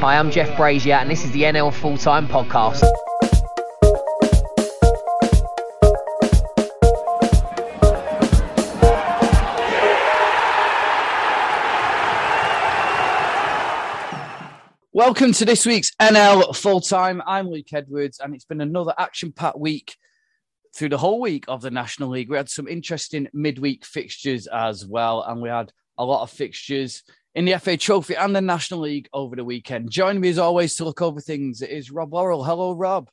Hi, I'm Jeff Brazier, and this is the NL Full Time Podcast. Welcome to this week's NL Full Time. I'm Luke Edwards, and it's been another action packed week through the whole week of the National League. We had some interesting midweek fixtures as well, and we had a lot of fixtures in the FA Trophy and the National League over the weekend. Joining me as always to look over things it is Rob Worrell. Hello, Rob.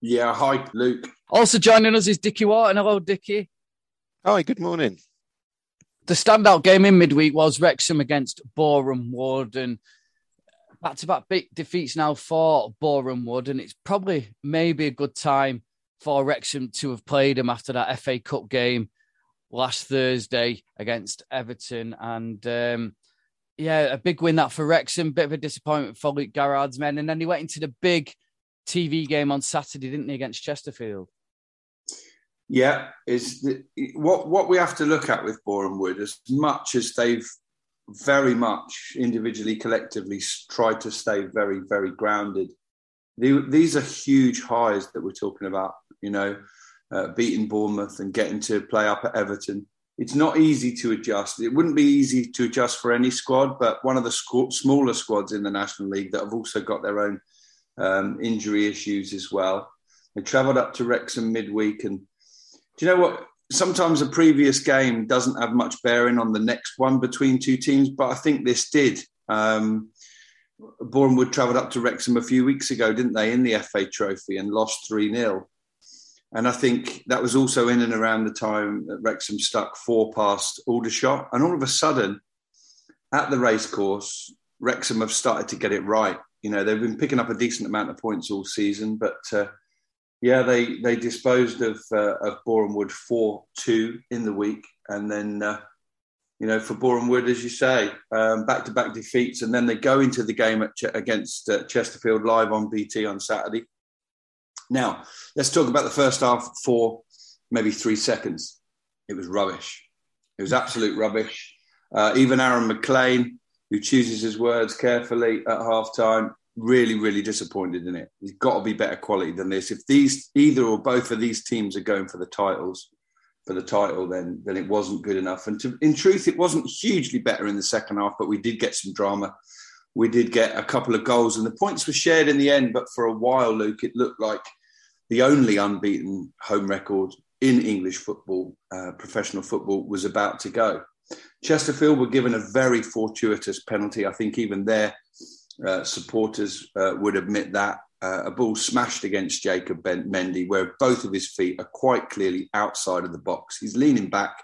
Yeah, hi, Luke. Also joining us is Dickie Wharton. Hello, Dickie. Hi, good morning. The standout game in midweek was Wrexham against Boreham Wood, and back to back big defeats now for Boreham Wood, and it's probably maybe a good time for Wrexham to have played them after that FA Cup game last Thursday against Everton, and um, yeah, a big win that for Wrexham. Bit of a disappointment for Luke Garrard's men. And then he went into the big TV game on Saturday, didn't he, against Chesterfield? Yeah, is what what we have to look at with Boreham Wood, as much as they've very much individually, collectively tried to stay very, very grounded. these are huge highs that we're talking about. You know, uh, beating Bournemouth and getting to play up at Everton it's not easy to adjust. It wouldn't be easy to adjust for any squad, but one of the squ- smaller squads in the National League that have also got their own um, injury issues as well. They travelled up to Wrexham midweek, and do you know what? Sometimes a previous game doesn't have much bearing on the next one between two teams, but I think this did. Um, Bournemouth travelled up to Wrexham a few weeks ago, didn't they, in the FA Trophy and lost 3 0. And I think that was also in and around the time that Wrexham stuck four past Aldershot. And all of a sudden, at the racecourse, Wrexham have started to get it right. You know, they've been picking up a decent amount of points all season, but uh, yeah, they they disposed of uh, of Boreham Wood four two in the week, and then uh, you know for Boreham Wood, as you say, back to back defeats, and then they go into the game at, against uh, Chesterfield live on BT on Saturday. Now, let's talk about the first half for maybe three seconds. It was rubbish. It was absolute rubbish. Uh, even Aaron McLean, who chooses his words carefully at half time, really, really disappointed in it. He's got to be better quality than this. If these either or both of these teams are going for the titles, for the title, then then it wasn't good enough. And to, in truth, it wasn't hugely better in the second half, but we did get some drama. We did get a couple of goals, and the points were shared in the end. But for a while, Luke, it looked like the only unbeaten home record in English football, uh, professional football, was about to go. Chesterfield were given a very fortuitous penalty. I think even their uh, supporters uh, would admit that. Uh, a ball smashed against Jacob ben- Mendy, where both of his feet are quite clearly outside of the box. He's leaning back.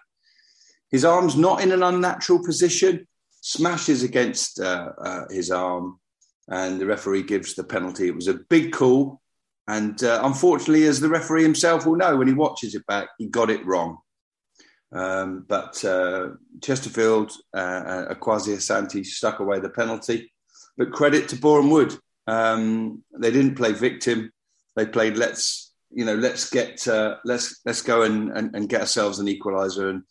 His arm's not in an unnatural position, smashes against uh, uh, his arm, and the referee gives the penalty. It was a big call. And uh, unfortunately, as the referee himself will know when he watches it back, he got it wrong. Um, but uh, Chesterfield, uh, Kwasi Asante stuck away the penalty. But credit to Boreham Wood. Um, they didn't play victim. They played let's you know let's get uh, let's let's go and, and, and get ourselves an equaliser. And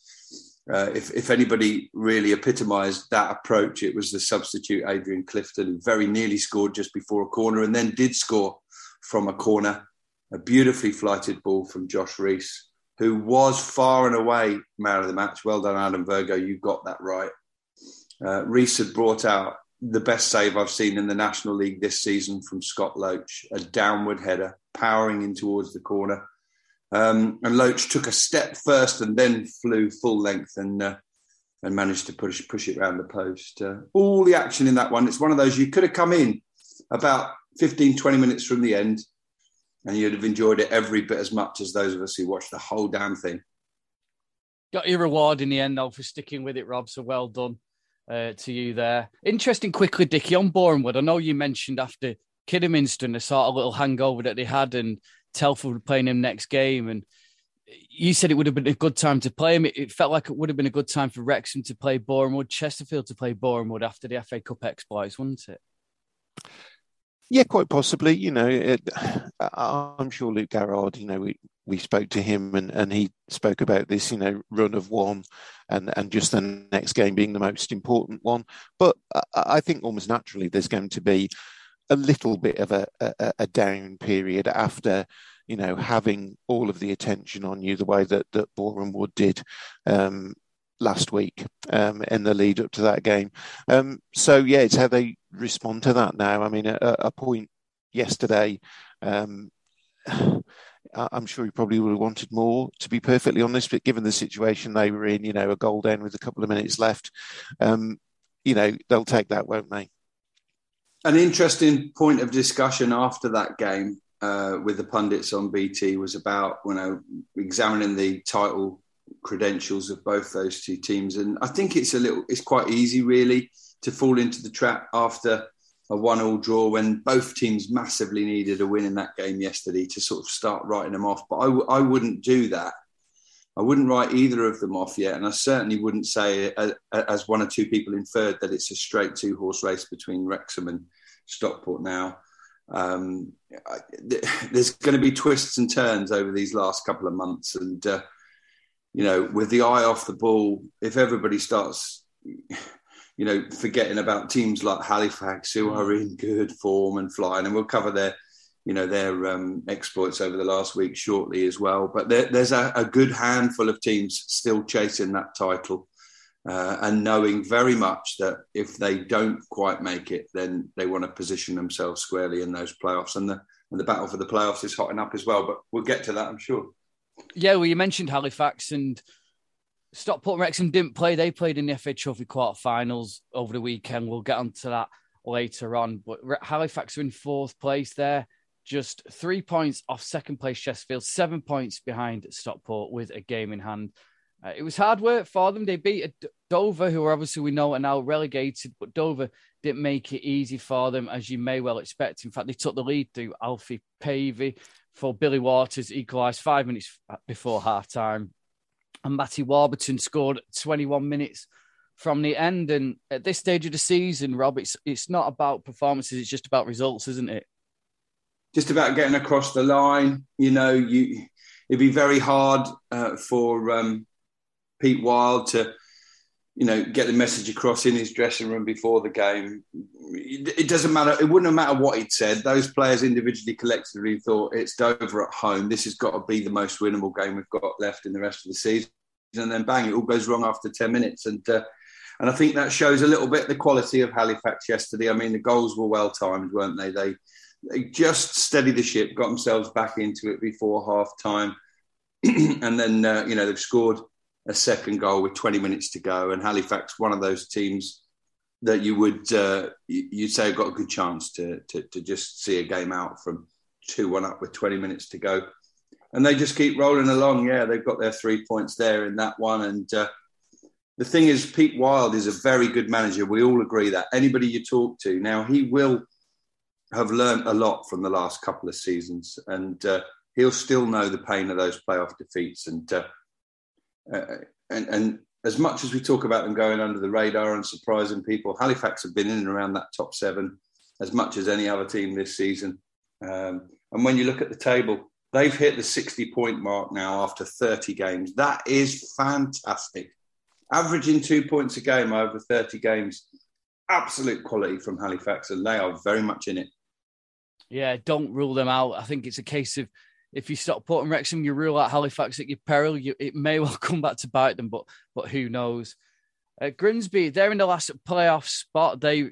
uh, if if anybody really epitomised that approach, it was the substitute Adrian Clifton, who very nearly scored just before a corner and then did score from a corner. A beautifully flighted ball from Josh Rees, who was far and away man of the match. Well done, Adam Virgo. You got that right. Uh, Rees had brought out the best save I've seen in the National League this season from Scott Loach, a downward header, powering in towards the corner. Um, and Loach took a step first and then flew full length and uh, and managed to push push it around the post. Uh, all the action in that one. It's one of those you could have come in about 15, 20 minutes from the end, and you'd have enjoyed it every bit as much as those of us who watched the whole damn thing. Got your reward in the end, though, for sticking with it, Rob. So well done uh, to you there. Interesting, quickly, Dickie, on Wood. I know you mentioned after Kidderminster the sort of little hangover that they had, and Telford were playing him next game. And you said it would have been a good time to play him. It, felt like it would have been a good time for Wrexham to play Bournemouth, Chesterfield to play Bournemouth after the FA Cup exploits, wouldn't it? Yeah, quite possibly. You know, it, I'm sure Luke Garrard, you know, we, we spoke to him and, and he spoke about this, you know, run of one and, and just the next game being the most important one. But I, I think almost naturally there's going to be a little bit of a, a, a, down period after, you know, having all of the attention on you the way that, that Boreham Wood did um, last week um, in the lead up to that game. Um, so, yeah, it's how they respond to that now. I mean, a, a point yesterday, um, I'm sure he probably would have wanted more, to be perfectly honest. But given the situation they were in, you know, a goal down with a couple of minutes left, um, you know, they'll take that, won't they? An interesting point of discussion after that game uh, with the pundits on BT was about, you know, examining the title credentials of both those two teams, and I think it's a little, it's quite easy really to fall into the trap after a one-all draw when both teams massively needed a win in that game yesterday to sort of start writing them off. But I w- I wouldn't do that. I wouldn't write either of them off yet, and I certainly wouldn't say, uh, uh, as one or two people inferred, that it's a straight two-horse race between Wrexham and Stockport now. Um, I, there's going to be twists and turns over these last couple of months, and uh, you know, with the eye off the ball, if everybody starts you know, forgetting about teams like Halifax who are in good form and flying, and we'll cover their, you know, their um, exploits over the last week shortly as well. But there, there's a, a, good handful of teams still chasing that title. Uh, and knowing very much that if they don't quite make it, then they want to position themselves squarely in those playoffs. And the and the battle for the playoffs is hotting up as well. But we'll get to that, I'm sure. Yeah, well, you mentioned Halifax, and Stockport and Wrexham didn't play. They played in the FA Trophy quarterfinals over the weekend. We'll get onto that later on. But Halifax are in fourth place there, just three points off second place Chesterfield, seven points behind Stockport with a game in hand. Uh, it was hard work for them. They beat Dover, who are obviously we know are now relegated, but Dover didn't make it easy for them, as you may well expect. In fact, they took the lead through Alfie Pavey for Billy Waters, equalised five minutes before half time and Matty Warburton scored 21 minutes from the end. And at this stage of the season, Rob, it's it's not about performances; it's just about results, isn't it? Just about getting across the line. You know, you it'd be very hard uh, for um, Pete Wild to you know, get the message across in his dressing room before the game. It doesn't matter. It wouldn't matter what he'd said. Those players individually, collectively thought it's Dover at home. This has got to be the most winnable game we've got left in the rest of the season. And then bang, it all goes wrong after 10 minutes. And, uh, and I think that shows a little bit the quality of Halifax yesterday. I mean, the goals were well timed, weren't they? They, they just steadied the ship, got themselves back into it before half time. and then, uh, you know, they've scored a second goal with 20 minutes to go. And Halifax, one of those teams that you would uh, you'd say got a good chance to, to, to just see a game out from two one up with 20 minutes to go. And they just keep rolling along. Yeah, they've got their three points there in that one. And uh, the thing is, Pete Wild is a very good manager. We all agree that. Anybody you talk to now, he will have learned a lot from the last couple of seasons, and uh, he'll still know the pain of those playoff defeats. And uh, uh, and, and as much as we talk about them going under the radar and surprising people, Halifax have been in and around that top seven as much as any other team this season. Um, and when you look at the table, they've hit the 60 point mark now after 30 games. That is fantastic. Averaging two points a game over 30 games, absolute quality from Halifax, and they are very much in it. Yeah, don't rule them out. I think it's a case of if you stop putting Wrexham, you rule out Halifax at your peril. You, it may well come back to bite them, but but who knows? Uh, Grimsby, they're in the last playoff spot. They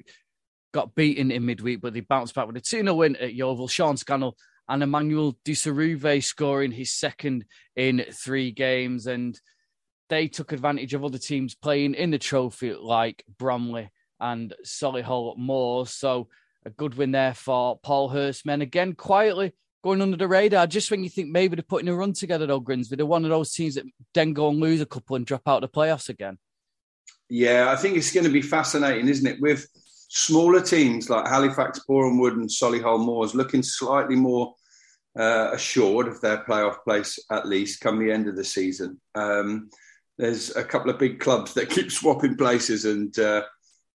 got beaten in midweek, but they bounced back with a 2 0 win at Yeovil. Sean Scannell and Emmanuel Dieseruvwe scoring his second in three games. And they took advantage of other teams playing in the trophy, like Bromley and Solihull Moors. So a good win there for Paul Hurst's men. Again, quietly going under the radar. Just when you think maybe they're putting a run together, though, Grimsby, they're one of those teams that then go and lose a couple and drop out of the playoffs again. Yeah, I think it's going to be fascinating, isn't it? With smaller teams like Halifax, Boreham Wood, and Solihull Moors looking slightly more uh, assured of their playoff place, at least come the end of the season. Um, there's a couple of big clubs that keep swapping places and. Uh,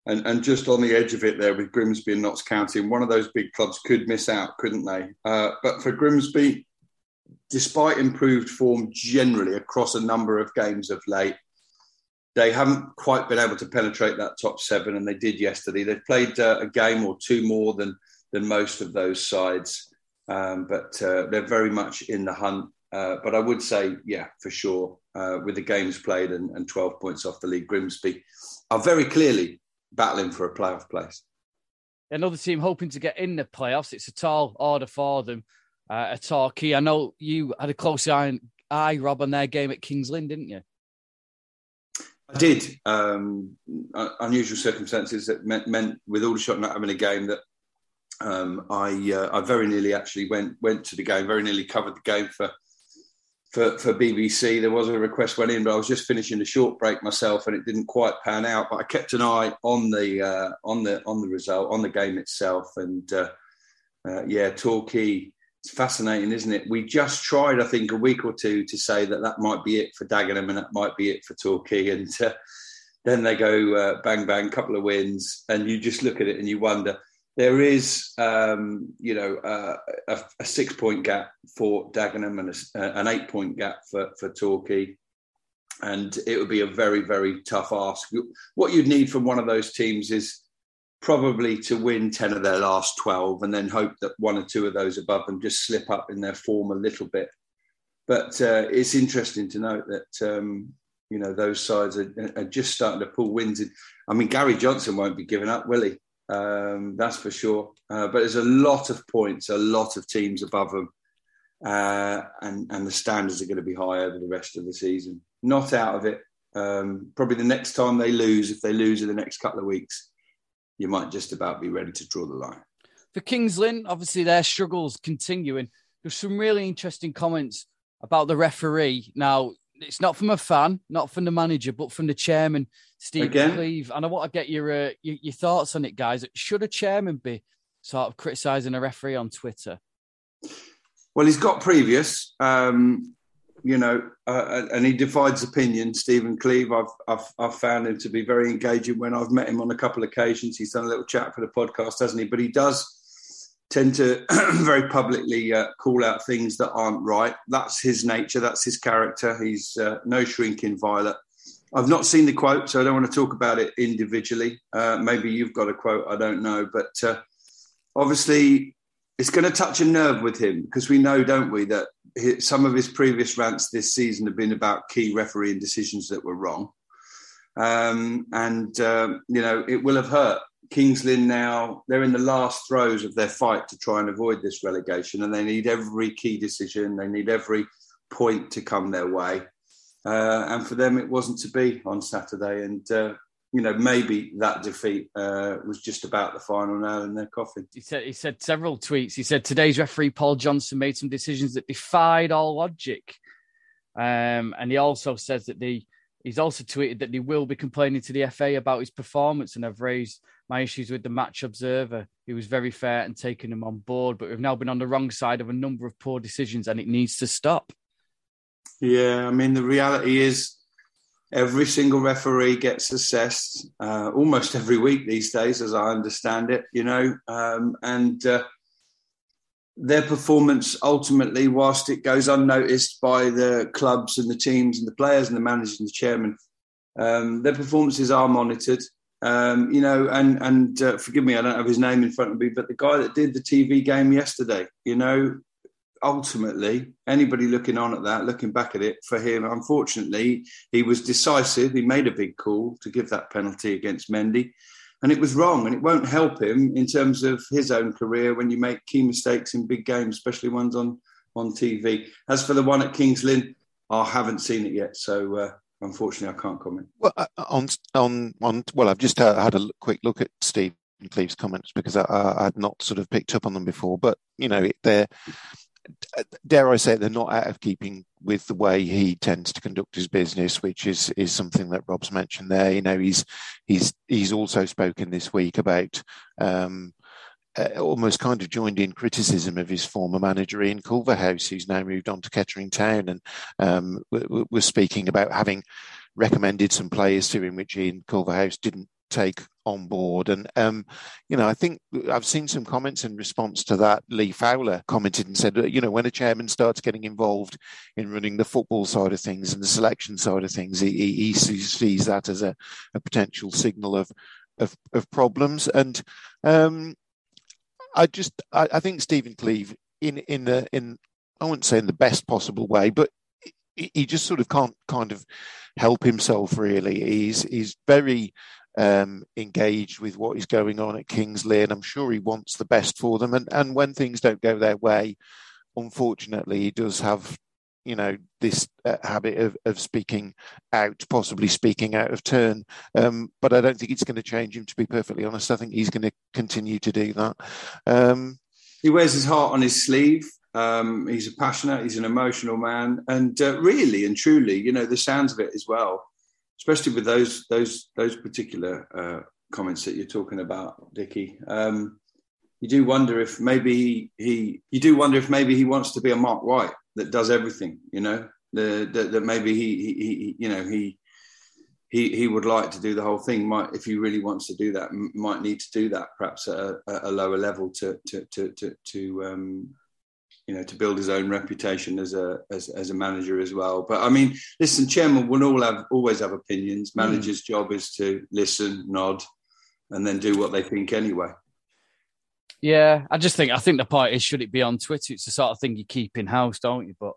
and, and just on the edge of it there with Grimsby and Notts County, and one of those big clubs could miss out, couldn't they? Uh, but for Grimsby, despite improved form generally across a number of games of late, they haven't quite been able to penetrate that top seven, and they did yesterday. They've played uh, a game or two more than than most of those sides, um, but uh, they're very much in the hunt. Uh, but I would say, yeah, for sure, uh, with the games played and, and 12 points off the league, Grimsby are very clearly battling for a playoff place. Another team hoping to get in the playoffs. It's a tall order for them. Uh, a Torquay. I know you had a close eye, eye, Rob, on their game at Kings Lynn, didn't you? I did. Um, unusual circumstances that meant, meant, with Aldershot not having a game, that um, I uh, I very nearly actually went went to the game. Very nearly covered the game for for for BBC. There was a request went in, but I was just finishing a short break myself, and it didn't quite pan out. But I kept an eye on the uh, on the on the result on the game itself, and uh, uh yeah, Torquay it's fascinating, isn't it? We just tried, I think, a week or two to say that that might be it for Dagenham and that might be it for Torquay. And uh, then they go uh, bang, bang, couple of wins. And you just look at it and you wonder. There is, um, you know, uh, a, a, six point gap for Dagenham and a, uh, an eight point gap for, for Torquay. And it would be a very, very tough ask. What you'd need from one of those teams is probably to win 10 of their last 12 and then hope that one or two of those above them just slip up in their form a little bit. But uh, it's interesting to note that, um, you know, those sides are, are, just starting to pull wins. In. I mean, Gary Johnson won't be giving up, will he? Um, that's for sure. Uh, but there's a lot of points, a lot of teams above them. Uh, and, and the standards are going to be high over the rest of the season. Not out of it. Um, probably the next time they lose, if they lose in the next couple of weeks, you might just about be ready to draw the line. For Kings Lynn, obviously their struggles continuing. There's some really interesting comments about the referee. Now, it's not from a fan, not from the manager, but from the chairman, Steve Again? Cleeve. And I want to get your, uh, your, your thoughts on it, guys. Should a chairman be sort of criticising a referee on Twitter? Well, he's got previous. Um, you know, uh, and he divides opinion. Stephen Cleeve, I've, I've, I've found him to be very engaging. When I've met him on a couple of occasions, he's done a little chat for the podcast, hasn't he? But he does tend to very publicly uh, call out things that aren't right. That's his nature. That's his character. He's uh, no shrinking violet. I've not seen the quote, so I don't want to talk about it individually. Uh, maybe you've got a quote. I don't know, but uh, obviously it's going to touch a nerve with him because we know, don't we, that some of his previous rants this season have been about key refereeing decisions that were wrong. Um, and, um, you know, it will have hurt. Kings Lynn now, they're in the last throes of their fight to try and avoid this relegation, and they need every key decision, they need every point to come their way. Uh, and for them, it wasn't to be on Saturday. And uh, you know, maybe that defeat uh, was just about the final nail in their coffin. He said he said several tweets. He said today's referee Paul Johnson made some decisions that defied all logic, um, and he also says that the he's also tweeted that he will be complaining to the FA about his performance, and I've raised my issues with the match observer. He was very fair and taking them on board, but we've now been on the wrong side of a number of poor decisions, and it needs to stop. Yeah, I mean the reality is every single referee gets assessed uh, almost every week these days, as I understand it, you know, um, and uh, their performance ultimately, whilst it goes unnoticed by the clubs and the teams and the players and the managers and the chairman, um, their performances are monitored. Um, you know, and and uh, forgive me, I don't have his name in front of me, but the guy that did the TV game yesterday, you know, ultimately, anybody looking on at that, looking back at it, for him, unfortunately, he was decisive. He made a big call to give that penalty against Mendy, and it was wrong. And it won't help him in terms of his own career when you make key mistakes in big games, especially ones on on TV. As for the one at Kings Lynn, I haven't seen it yet, so. Uh, unfortunately, I can't comment. Well, uh, on on on. Well, I've just uh, had a quick look at Steve Cleeve's comments because I, I, had not sort of picked up on them before. But you know, they're dare I say, they're not out of keeping with the way he tends to conduct his business, which is is something that Rob's mentioned there. You know, he's he's he's also spoken this week about um, uh, almost kind of joined in criticism of his former manager Ian Culverhouse, who's now moved on to Kettering Town, and um, was speaking about having recommended some players to him, which Ian Culverhouse didn't take on board. And, um, you know, I think I've seen some comments in response to that. Lee Fowler commented and said, you know, when a chairman starts getting involved in running the football side of things and the selection side of things, he, he sees that as a, a potential signal of, of, of problems. And um, I just, I, I think Stephen Cleeve, in, in, the, in, I wouldn't say in the best possible way, but he just sort of can't kind of help himself really. He's he's very um, engaged with what is going on at Kings Lynn, and I'm sure he wants the best for them. And and when things don't go their way, unfortunately, he does have you know this uh, habit of, of speaking out, possibly speaking out of turn. Um, but I don't think it's going to change him. To be perfectly honest, I think he's going to continue to do that. Um, he wears his heart on his sleeve. Um, he's a passionate, he's an emotional man, and uh, really and truly, you know, the sounds of it as well especially with those those those particular uh, comments that you're talking about, Dickie. Um, you do wonder if maybe he you do wonder if maybe he wants to be a Marc White that does everything. You know, the, the, that maybe he, he, he you know he he he would like to do the whole thing. Might if he really wants to do that, might need to do that perhaps at a, a lower level to to to to, to um, you know, to build his own reputation as a as, as a manager as well. But I mean, listen, chairman will all have always have opinions. Hmm. Manager's mm. job is to listen, nod, and then do what they think anyway. Yeah, I just think I think the point is should it be on Twitter? It's the sort of thing you keep in house, don't you? But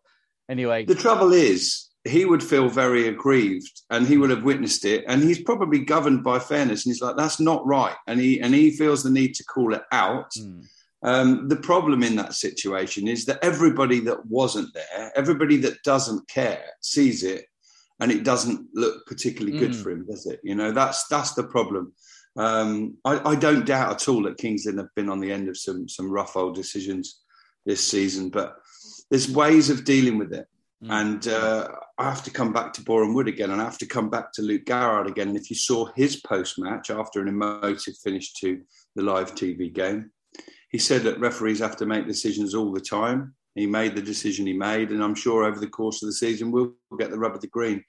anyway, the trouble is he would feel very aggrieved and he would have witnessed it and he's probably governed by fairness and he's like that's not right and he and he feels the need to call it out mm. Um, the problem in that situation is that everybody that wasn't there, everybody that doesn't care, sees it, and it doesn't look particularly good mm. for him, does it? You know, that's that's the problem. Um, I, I, don't doubt at all that Kings Lynn have been on the end of some some rough old decisions this season, but there's ways of dealing with it. Mm. And uh, I have to come back to Boreham Wood again, and I have to come back to Luke Garrard again. And if you saw his post match after an emotive finish to the live TV game, he said that referees have to make decisions all the time. He made the decision he made, and I'm sure over the course of the season we'll get the rub of the green.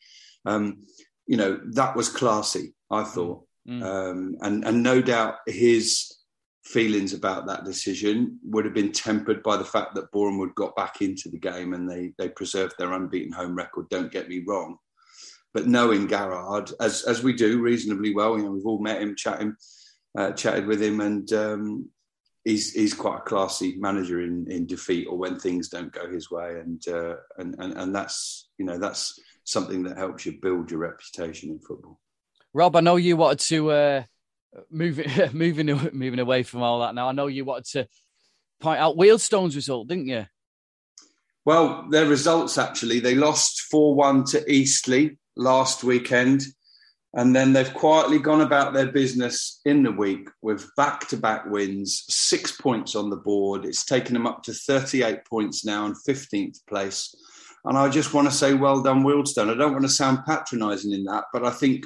Um, you know that was classy, I thought, mm. um, and and no doubt his feelings about that decision would have been tempered by the fact that Boreham got back into the game and they they preserved their unbeaten home record. Don't get me wrong, but knowing Garrard as as we do reasonably well, you know, we've all met him, chatting, uh, chatted with him, and um, he's he's quite a classy manager in, in defeat or when things don't go his way, and uh, and, and and that's you know that's something that helps you build your reputation in football. Rob, I know you wanted to uh, move moving moving away from all that. Now I know you wanted to point out Wealdstone's result, didn't you? Well, their results actually they lost four one to Eastleigh last weekend. And then they've quietly gone about their business in the week with back to back wins, six points on the board. It's taken them up to 38 points now and 15th place. And I just want to say, well done, Wealdstone. I don't want to sound patronising in that, but I think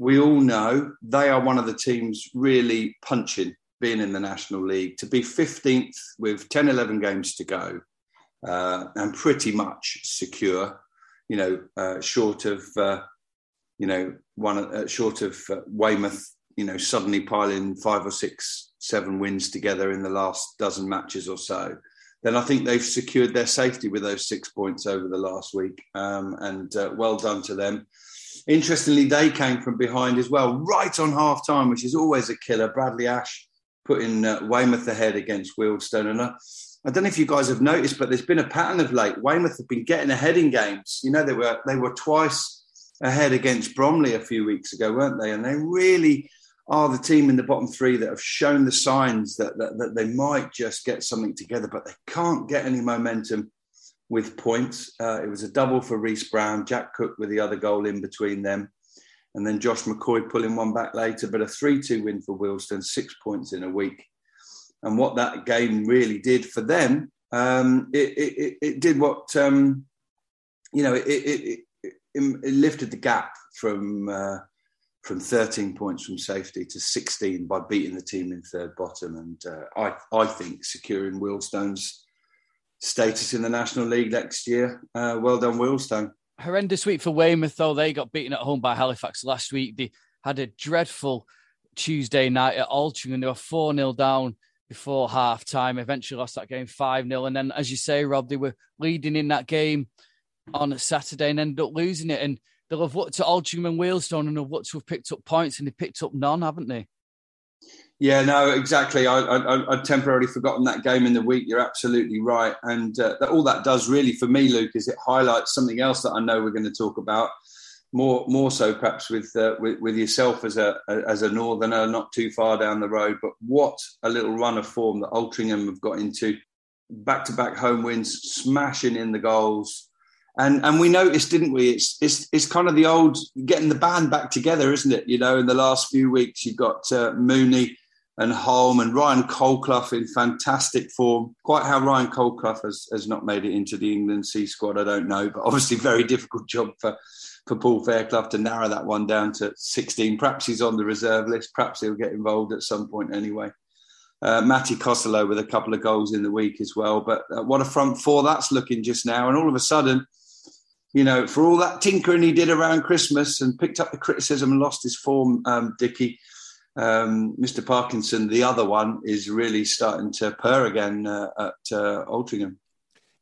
we all know they are one of the teams really punching being in the National League. To be 15th with 10, 11 games to go uh, and pretty much secure, you know, uh, short of. Uh, you know, one uh, short of uh, Weymouth, you know, suddenly piling five or six, seven wins together in the last dozen matches or so, then I think they've secured their safety with those six points over the last week. Um, and uh, well done to them. Interestingly, they came from behind as well, right on half time, which is always a killer. Bradley Ash putting uh, Weymouth ahead against Wealdstone. And uh, I don't know if you guys have noticed, but there's been a pattern of late. Weymouth have been getting ahead in games. You know, they were they were twice ahead against Bromley a few weeks ago, weren't they? And they really are the team in the bottom three that have shown the signs that, that, that they might just get something together, but they can't get any momentum with points. Uh, it was a double for Reese Brown, Jack Cook with the other goal in between them, and then Josh McCoy pulling one back later. But a 3 2 win for Wealdstone, six points in a week. And what that game really did for them, um, it, it, it, did what, um, you know, it, it lifted the gap from uh, from 13 points from safety to 16 by beating the team in third bottom, and uh, I I think securing Wealdstone's status in the National League next year. Uh, well done, Wealdstone. Horrendous week for Weymouth, though. They got beaten at home by Halifax last week. They had a dreadful Tuesday night at Altrincham. They were 4 0 down before half time. Eventually lost that game 5 0. And then, as you say, Rob, they were leading in that game on a Saturday and ended up losing it. And they'll have looked at Altrincham and Wealdstone and have looked to have picked up points, and they picked up none, haven't they? Yeah, no, exactly. I, I, I'd temporarily forgotten that game in the week. You're absolutely right. And uh, that, all that does really for me, Luke, is it highlights something else that I know we're going to talk about more more so perhaps with, uh, with, with yourself as a as a northerner, not too far down the road. But what a little run of form that Altrincham have got into, back to back home wins, smashing in the goals, and and we noticed, didn't we? It's it's it's kind of the old getting the band back together, isn't it? You know, in the last few weeks, you've got uh, Mooney and Holm and Ryan Colclough in fantastic form. Quite how Ryan Colclough has, has not made it into the England C squad, I don't know, but obviously very difficult job for for Paul Fairclough to narrow that one down to 16. Perhaps he's on the reserve list. Perhaps he'll get involved at some point anyway. Uh, Matty Kosylo with a couple of goals in the week as well. But uh, what a front four that's looking just now. And all of a sudden, you know, for all that tinkering he did around Christmas and picked up the criticism and lost his form, um, Dicky, um, Mr. Parkinson, the other one, is really starting to purr again uh, at uh, Altrincham.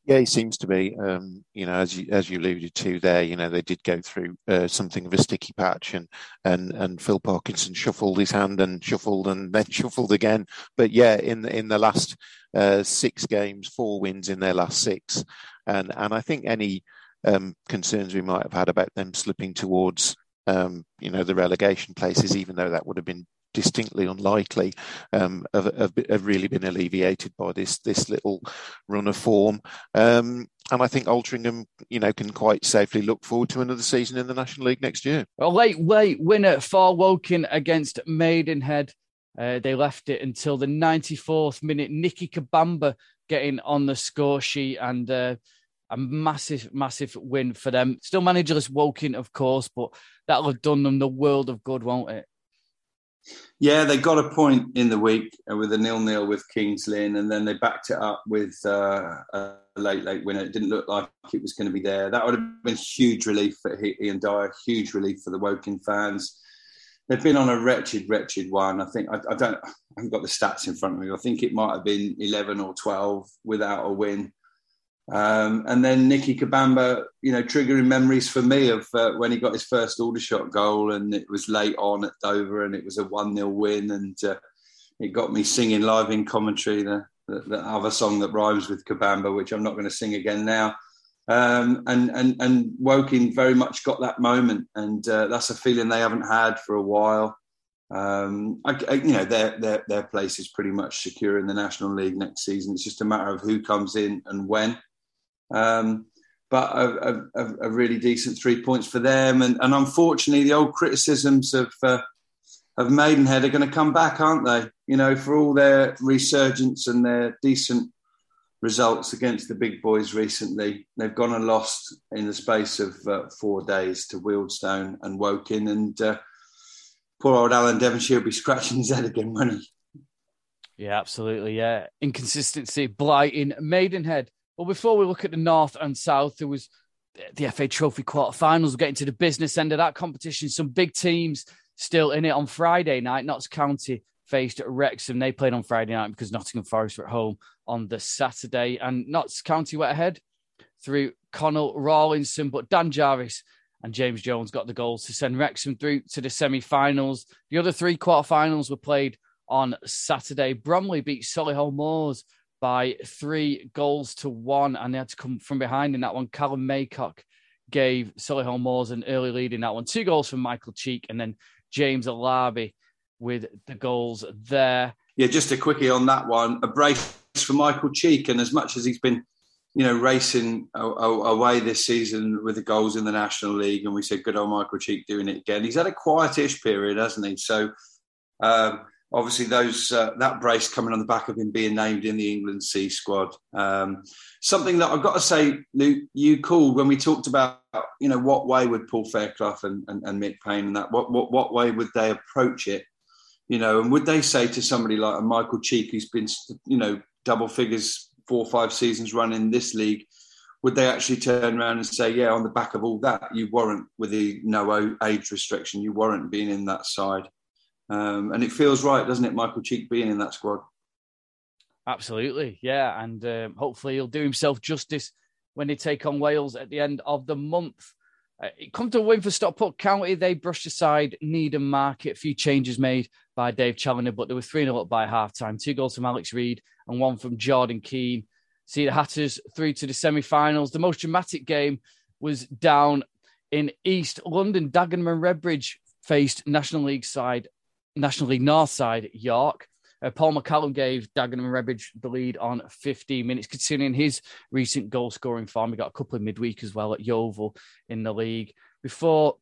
Yeah, he seems to be. Um, you know, as you as you alluded to there, you know, they did go through uh, something of a sticky patch, and and and Phil Parkinson shuffled his hand and shuffled and then shuffled again. But yeah, in in the last uh, six games, four wins in their last six, and and I think any um, concerns we might have had about them slipping towards um, you know the relegation places, even though that would have been distinctly unlikely, um, have, have, have, really been alleviated by this this little run of form. Um, and I think Altrincham, you know, can quite safely look forward to another season in the National League next year. A late, late winner for Woking against Maidenhead. Uh, they left it until the 94th minute. Nicky Kabamba getting on the score sheet and uh, a massive, massive win for them. Still managerless Woking, of course, but that'll have done them the world of good, won't it? Yeah, they got a point in the week with a nil-nil with Kings Lynn, and then they backed it up with uh, a late, late winner. It didn't look like it was going to be there. That would have been huge relief for Ian Dyer, huge relief for the Woking fans. They've been on a wretched, wretched one. I think I, I don't, I haven't got the stats in front of me. I think it might have been eleven or twelve without a win. Um, and then Nicky Kabamba, you know, triggering memories for me of uh, when he got his first Aldershot goal, and it was late on at Dover, and it was a one 0 win, and uh, it got me singing live in commentary the, the, the, other song that rhymes with Kabamba, which I'm not going to sing again now. Um, and and and Woking very much got that moment, and uh, that's a feeling they haven't had for a while. Um, I, I, you know, their their their place is pretty much secure in the National League next season. It's just a matter of who comes in and when. Um, but a, a, a, really decent three points for them. And, and unfortunately, the old criticisms of uh, of Maidenhead are going to come back, aren't they? You know, for all their resurgence and their decent results against the big boys recently, they've gone and lost in the space of uh, four days to Wealdstone and Woking. And uh, poor old Alan Devonshire will be scratching his head again, won't he? Yeah, absolutely. Yeah, inconsistency blighting Maidenhead. Well, before we look at the North and South, there was the FA Trophy quarterfinals. We're getting to the business end of that competition. Some big teams still in it on Friday night. Notts County faced Wrexham. They played on Friday night because Nottingham Forest were at home on the Saturday. And Notts County went ahead through Connell Rawlinson, but Dan Jarvis and James Jones got the goals to send Wrexham through to the semi finals. The other three quarterfinals were played on Saturday. Bromley beat Solihull Moors by three goals to one, and they had to come from behind in that one. Callum Maycock gave Solihull Moors an early lead in that one. Two goals from Michael Cheek, and then James Alabi with the goals there. Yeah, just a quickie on that one. A brace for Michael Cheek, and as much as he's been, you know, racing away this season with the goals in the National League, and we said good old Michael Cheek doing it again. He's had a quietish period, hasn't he? So. Um, obviously those uh, that brace coming on the back of him being named in the England C squad. Um, something that I've got to say, Luke, you called when we talked about you know what way would Paul Fairclough and, and, and Mick Payne and that what, what what way would they approach it? You know, and would they say to somebody like a Michael Cheek who's been you know double figures four or five seasons running this league? Would they actually turn around and say, "Yeah, on the back of all that, you warrant with the no age restriction, you warrant being in that side"? Um, and it feels right, doesn't it, Michael Cheek being in that squad? Absolutely, yeah. And um, hopefully he'll do himself justice when they take on Wales at the end of the month. Uh, it comes to a win for Stockport County. They brushed aside Needham Market. A few changes made by Dave Challinor, but they were 3 0 up by half time. Two goals from Alex Reid and one from Jordan Keane. See the Hatters through to the semi finals. The most dramatic game was down in East London. Dagenham and Redbridge faced National League side, National League North side York. Uh, Paul McCallum gave Dagenham and Redbridge the lead on 15 minutes, considering his recent goal scoring form. We got a couple of midweek as well at Yeovil in the league before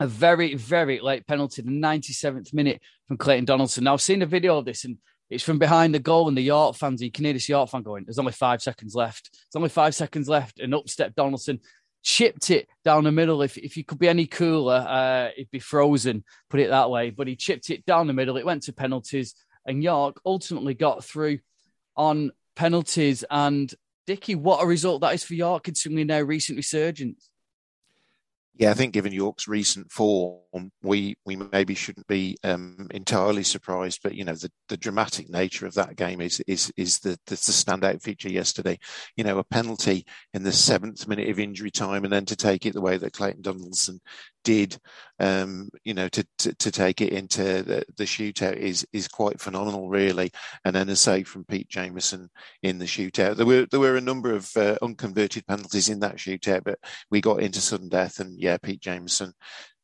a very, very late penalty, the 97th minute from Clayton Donaldson. Now, I've seen a video of this and it's from behind the goal, and the York fans, you can hear this York fan going, There's only five seconds left. There's only five seconds left. And up stepped Donaldson, chipped it down the middle. If, if you could be any cooler, uh, it'd be frozen, put it that way. But he chipped it down the middle. It went to penalties, and York ultimately got through on penalties. And Dicky, what a result that is for York, considering their recent resurgence. Yeah, I think given York's recent form, we we maybe shouldn't be um, entirely surprised. But you know, the, the dramatic nature of that game is is is the, the, standout feature yesterday. You know, a penalty in the seventh minute of injury time, and then to take it the way that Clayton Donaldson did, um, you know, to, to, to take it into the, the shootout is is quite phenomenal, really. And then a save from Pete Jameson in the shootout. There were there were a number of uh, unconverted penalties in that shootout, but we got into sudden death, and yeah, Pete Jameson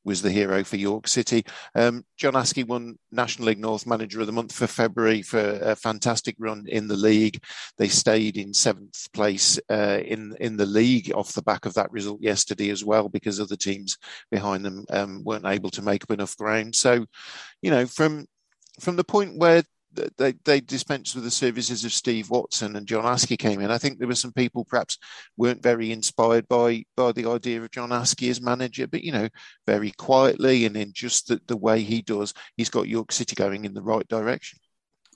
was the hero for York City. Um, John Askey won National League North Manager of the Month for February for a fantastic run in the league. They stayed in seventh place uh, in in the league off the back of that result yesterday as well, because other teams behind them um, weren't able to make up enough ground. So, you know, from from the point where they, they dispensed with the services of Steve Watson and John Askey came in. I think there were some people perhaps weren't very inspired by by the idea of John Askey as manager, but you know, very quietly and in just the, the way he does, he's got York City going in the right direction.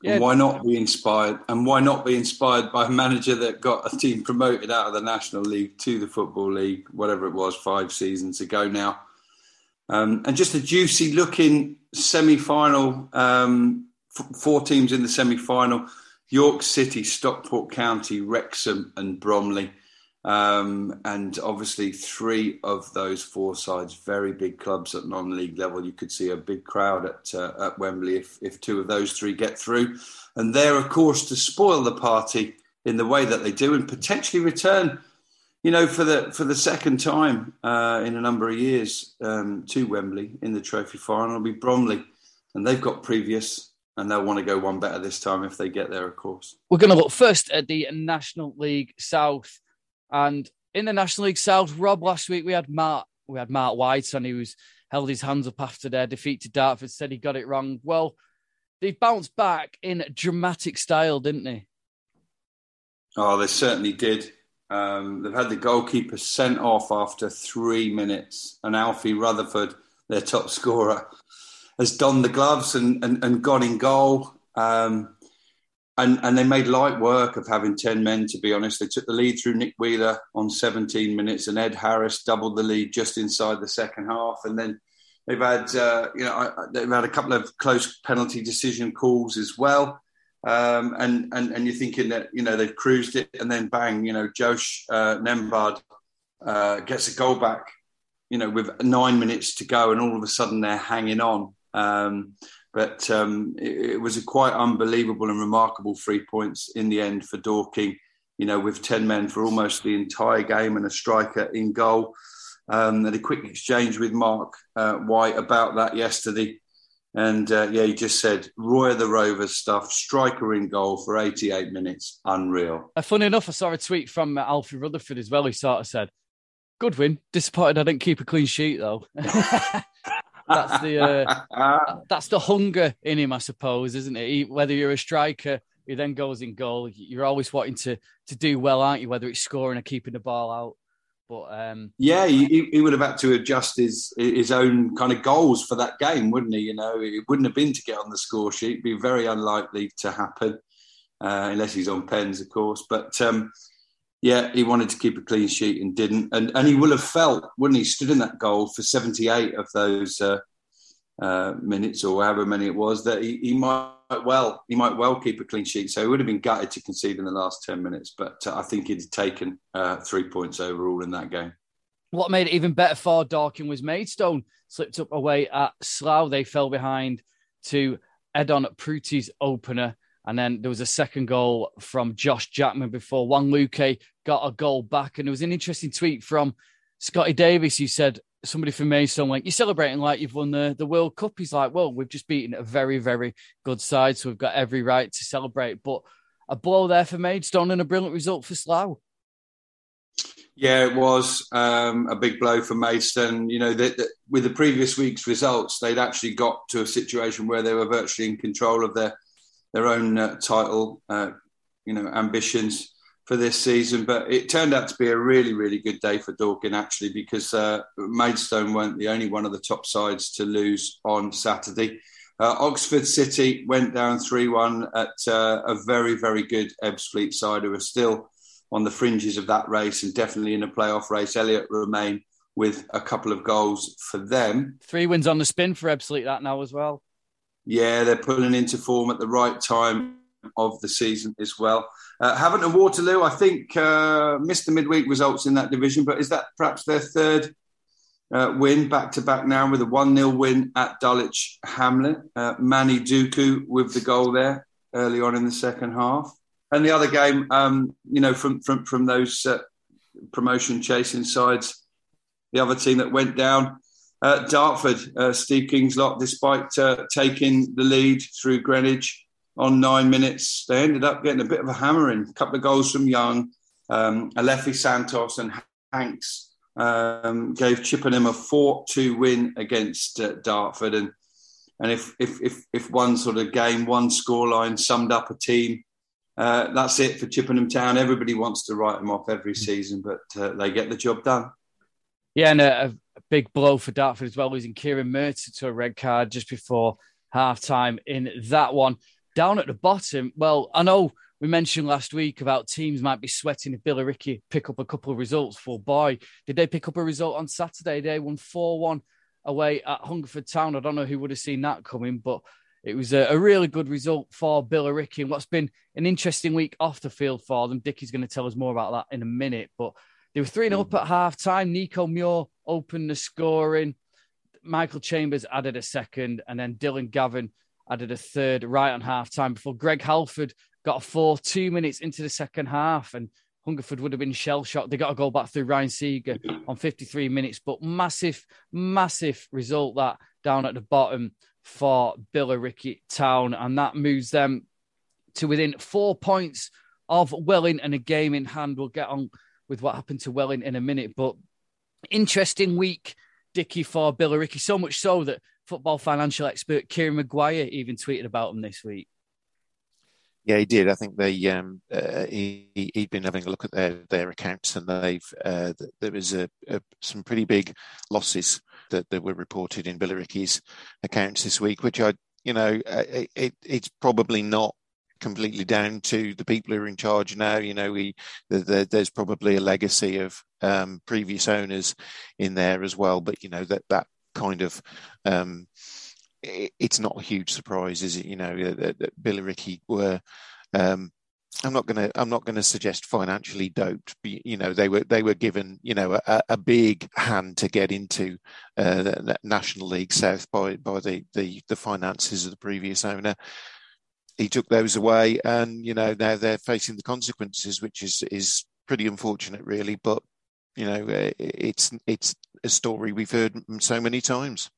Yeah. why not be inspired? And why not be inspired by a manager that got a team promoted out of the National League to the Football League, whatever it was, five seasons ago now? Um, and just a juicy looking semi final um, four teams in the semi final York City, Stockport County, Wrexham, and Bromley. Um, and obviously, three of those four sides, very big clubs at non league level. You could see a big crowd at, uh, at Wembley if, if two of those three get through. And they're, of course, to spoil the party in the way that they do and potentially return you know, for the for the second time uh, in a number of years um, to Wembley in the trophy final will be Bromley, and they've got previous and they'll want to go one better this time if they get there, of course. We're going to look first at the National League South, and in the National League South, Rob, last week we had Marc, we had Marc White, and he was held his hands up after their defeat to Dartford, said he got it wrong. Well, they bounced back in dramatic style, didn't they? Oh, they certainly did. Um, they've had the goalkeeper sent off after three minutes, and Alfie Rutherford, their top scorer, has donned the gloves and, and, and gone in goal. Um, and, and they made light work of having 10 men, to be honest. They took the lead through Nick Wheeler on 17 minutes, and Ed Harris doubled the lead just inside the second half. And then they've had, uh, you know, they've had a couple of close penalty decision calls as well. Um, and, and, and you're thinking that, you know, they've cruised it, and then bang, you know, Josh uh, Nembard uh, gets a goal back, you know, with nine minutes to go, and all of a sudden they're hanging on. Um, but um, it, it, was a quite unbelievable and remarkable three points in the end for Dorking. You know, with ten men for almost the entire game and a striker in goal. Um, had a quick exchange with Marc uh, White about that yesterday. And uh, yeah, he just said, Roy of the Rovers stuff, striker in goal for 88 minutes, unreal. Uh, funny enough, I saw a tweet from uh, Alfie Rutherford as well. He sort of said, Good win. Disappointed I didn't keep a clean sheet though. that's the uh, that's the hunger in him, I suppose, isn't it? He, whether you're a striker who then goes in goal, you're always wanting to to do well, aren't you? Whether it's scoring or keeping the ball out. But um, yeah, he, he would have had to adjust his his own kind of goals for that game, wouldn't he? You know, it wouldn't have been to get on the score sheet. It'd be very unlikely to happen uh, unless he's on pens, of course. But um, yeah, he wanted to keep a clean sheet and didn't. And and he will have felt, wouldn't he, stood in that goal for 78 of those uh, uh, minutes or however many it was, that he, he, might well he might well keep a clean sheet. So he would have been gutted to concede in the last ten minutes, but uh, I think he'd taken uh, three points overall in that game. What made it even better for Dorking was Maidstone slipped up away at Slough. They fell behind to Edon Pruti's opener. And then there was a second goal from Josh Jackman before Juan Luque got a goal back. And there was an interesting tweet from Scotty Davis who said, somebody from Maidstone went, You're celebrating like you've won the, the World Cup. He's like, Well, we've just beaten a very, very good side. So we've got every right to celebrate. But a blow there for Maidstone and a brilliant result for Slough. Yeah, it was um, a big blow for Maidstone. You know, with the previous week's results, they'd actually got to a situation where they were virtually in control of their their own uh, title, uh, you know, ambitions for this season. But it turned out to be a really, really good day for Dorking, actually, because uh, Maidstone weren't the only one of the top sides to lose on Saturday. Uh, Oxford City went down 3 1 at uh, a very, very good Ebbsfleet side who are still on the fringes of that race and definitely in a playoff race. Elliot Romain with a couple of goals for them. Three wins on the spin for Ebbsfleet that now as well. Yeah, they're pulling into form at the right time of the season as well. Uh, Havant and Waterloo, I think, uh, missed the midweek results in that division, but is that perhaps their third uh, win back to back now with a 1 0 win at Dulwich Hamlet? Uh, Manny Duku with the goal there early on in the second half. And the other game, um, you know, from from from those uh, promotion chasing sides, the other team that went down, uh, Dartford, uh, Steve King's lot, despite uh, taking the lead through Greenwich on nine minutes, they ended up getting a bit of a hammering. A couple of goals from Young, um, Alefi Santos and Hanks um, gave Chippenham a four-two win against uh, Dartford, and and if, if if if one sort of game, one scoreline summed up a team uh, that's it for Chippenham Town. Everybody wants to write them off every season, but uh, they get the job done. Yeah, and a, a, big blow for Dartford as well, losing Kieran Mercer to a red card just before half time in that one. Down at the bottom, well, I know we mentioned last week about teams might be sweating if Billericay pick up a couple of results. For boy, did they pick up a result on Saturday? They won 4 1 away at Hungerford Town. I don't know who would have seen that coming, but it was a, a really good result for Billericay and what's been an interesting week off the field for them. Dickie's going to tell us more about that in a minute. But they were 3 0 hmm. up at half time. Nico Muir opened the scoring. Michael Chambers added a second, and then Dylan Gavin added a third right on half time before Greg Halford got a four two minutes into the second half. And Hungerford would have been shell shocked. They got a goal back through Ryan Seeger on 53 minutes, but massive, massive result that down at the bottom for Billericay Town, and that moves them to within four points of Welling and a game in hand. We'll get on with what happened to Welling in a minute, but interesting week, Dickie, for Billericay. So much so that football financial expert Kieran Maguire even tweeted about them this week. Yeah, he did. I think they um, uh, he he'd been having a look at their their accounts, and they've uh, there was a, a, some pretty big losses that, that were reported in Billericay's accounts this week, which I, you know, it, it's probably not completely down to the people who are in charge now. You know, we the, the, there's probably a legacy of um, previous owners in there as well. But you know that that kind of um, it, it's not a huge surprise, is it? You know that, that Billericay were um, I'm not going to. I'm not going to suggest financially doped. You know, they were they were given you know a, a big hand to get into uh, National League South by by the, the the finances of the previous owner. He took those away, and you know now they're facing the consequences, which is is pretty unfortunate, really. But you know, uh, it's it's a story we've heard so many times.